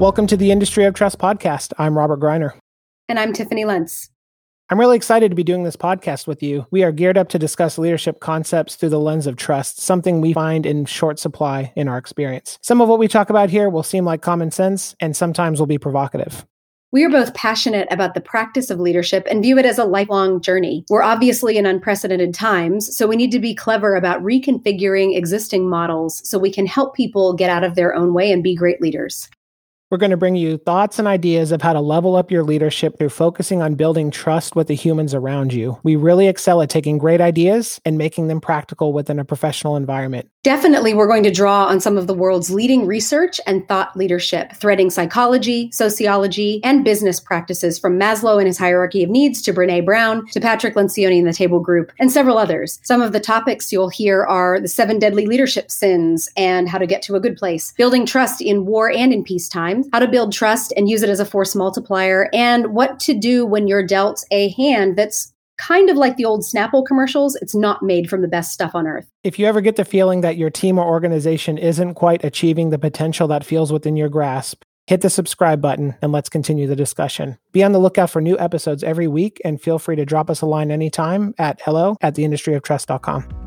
Welcome to the Industry of Trust podcast. I'm Robert Greiner. And I'm Tiffany Lentz. I'm really excited to be doing this podcast with you. We are geared up to discuss leadership concepts through the lens of trust, something we find in short supply in our experience. Some of what we talk about here will seem like common sense and sometimes will be provocative. We are both passionate about the practice of leadership and view it as a lifelong journey. We're obviously in unprecedented times, so we need to be clever about reconfiguring existing models so we can help people get out of their own way and be great leaders. We're going to bring you thoughts and ideas of how to level up your leadership through focusing on building trust with the humans around you. We really excel at taking great ideas and making them practical within a professional environment. Definitely, we're going to draw on some of the world's leading research and thought leadership, threading psychology, sociology, and business practices from Maslow and his hierarchy of needs to Brene Brown to Patrick Lencioni and the Table Group, and several others. Some of the topics you'll hear are the seven deadly leadership sins and how to get to a good place, building trust in war and in peacetime how to build trust and use it as a force multiplier, and what to do when you're dealt a hand that's kind of like the old Snapple commercials. It's not made from the best stuff on earth. If you ever get the feeling that your team or organization isn't quite achieving the potential that feels within your grasp, hit the subscribe button and let's continue the discussion. Be on the lookout for new episodes every week and feel free to drop us a line anytime at hello at theindustryoftrust.com.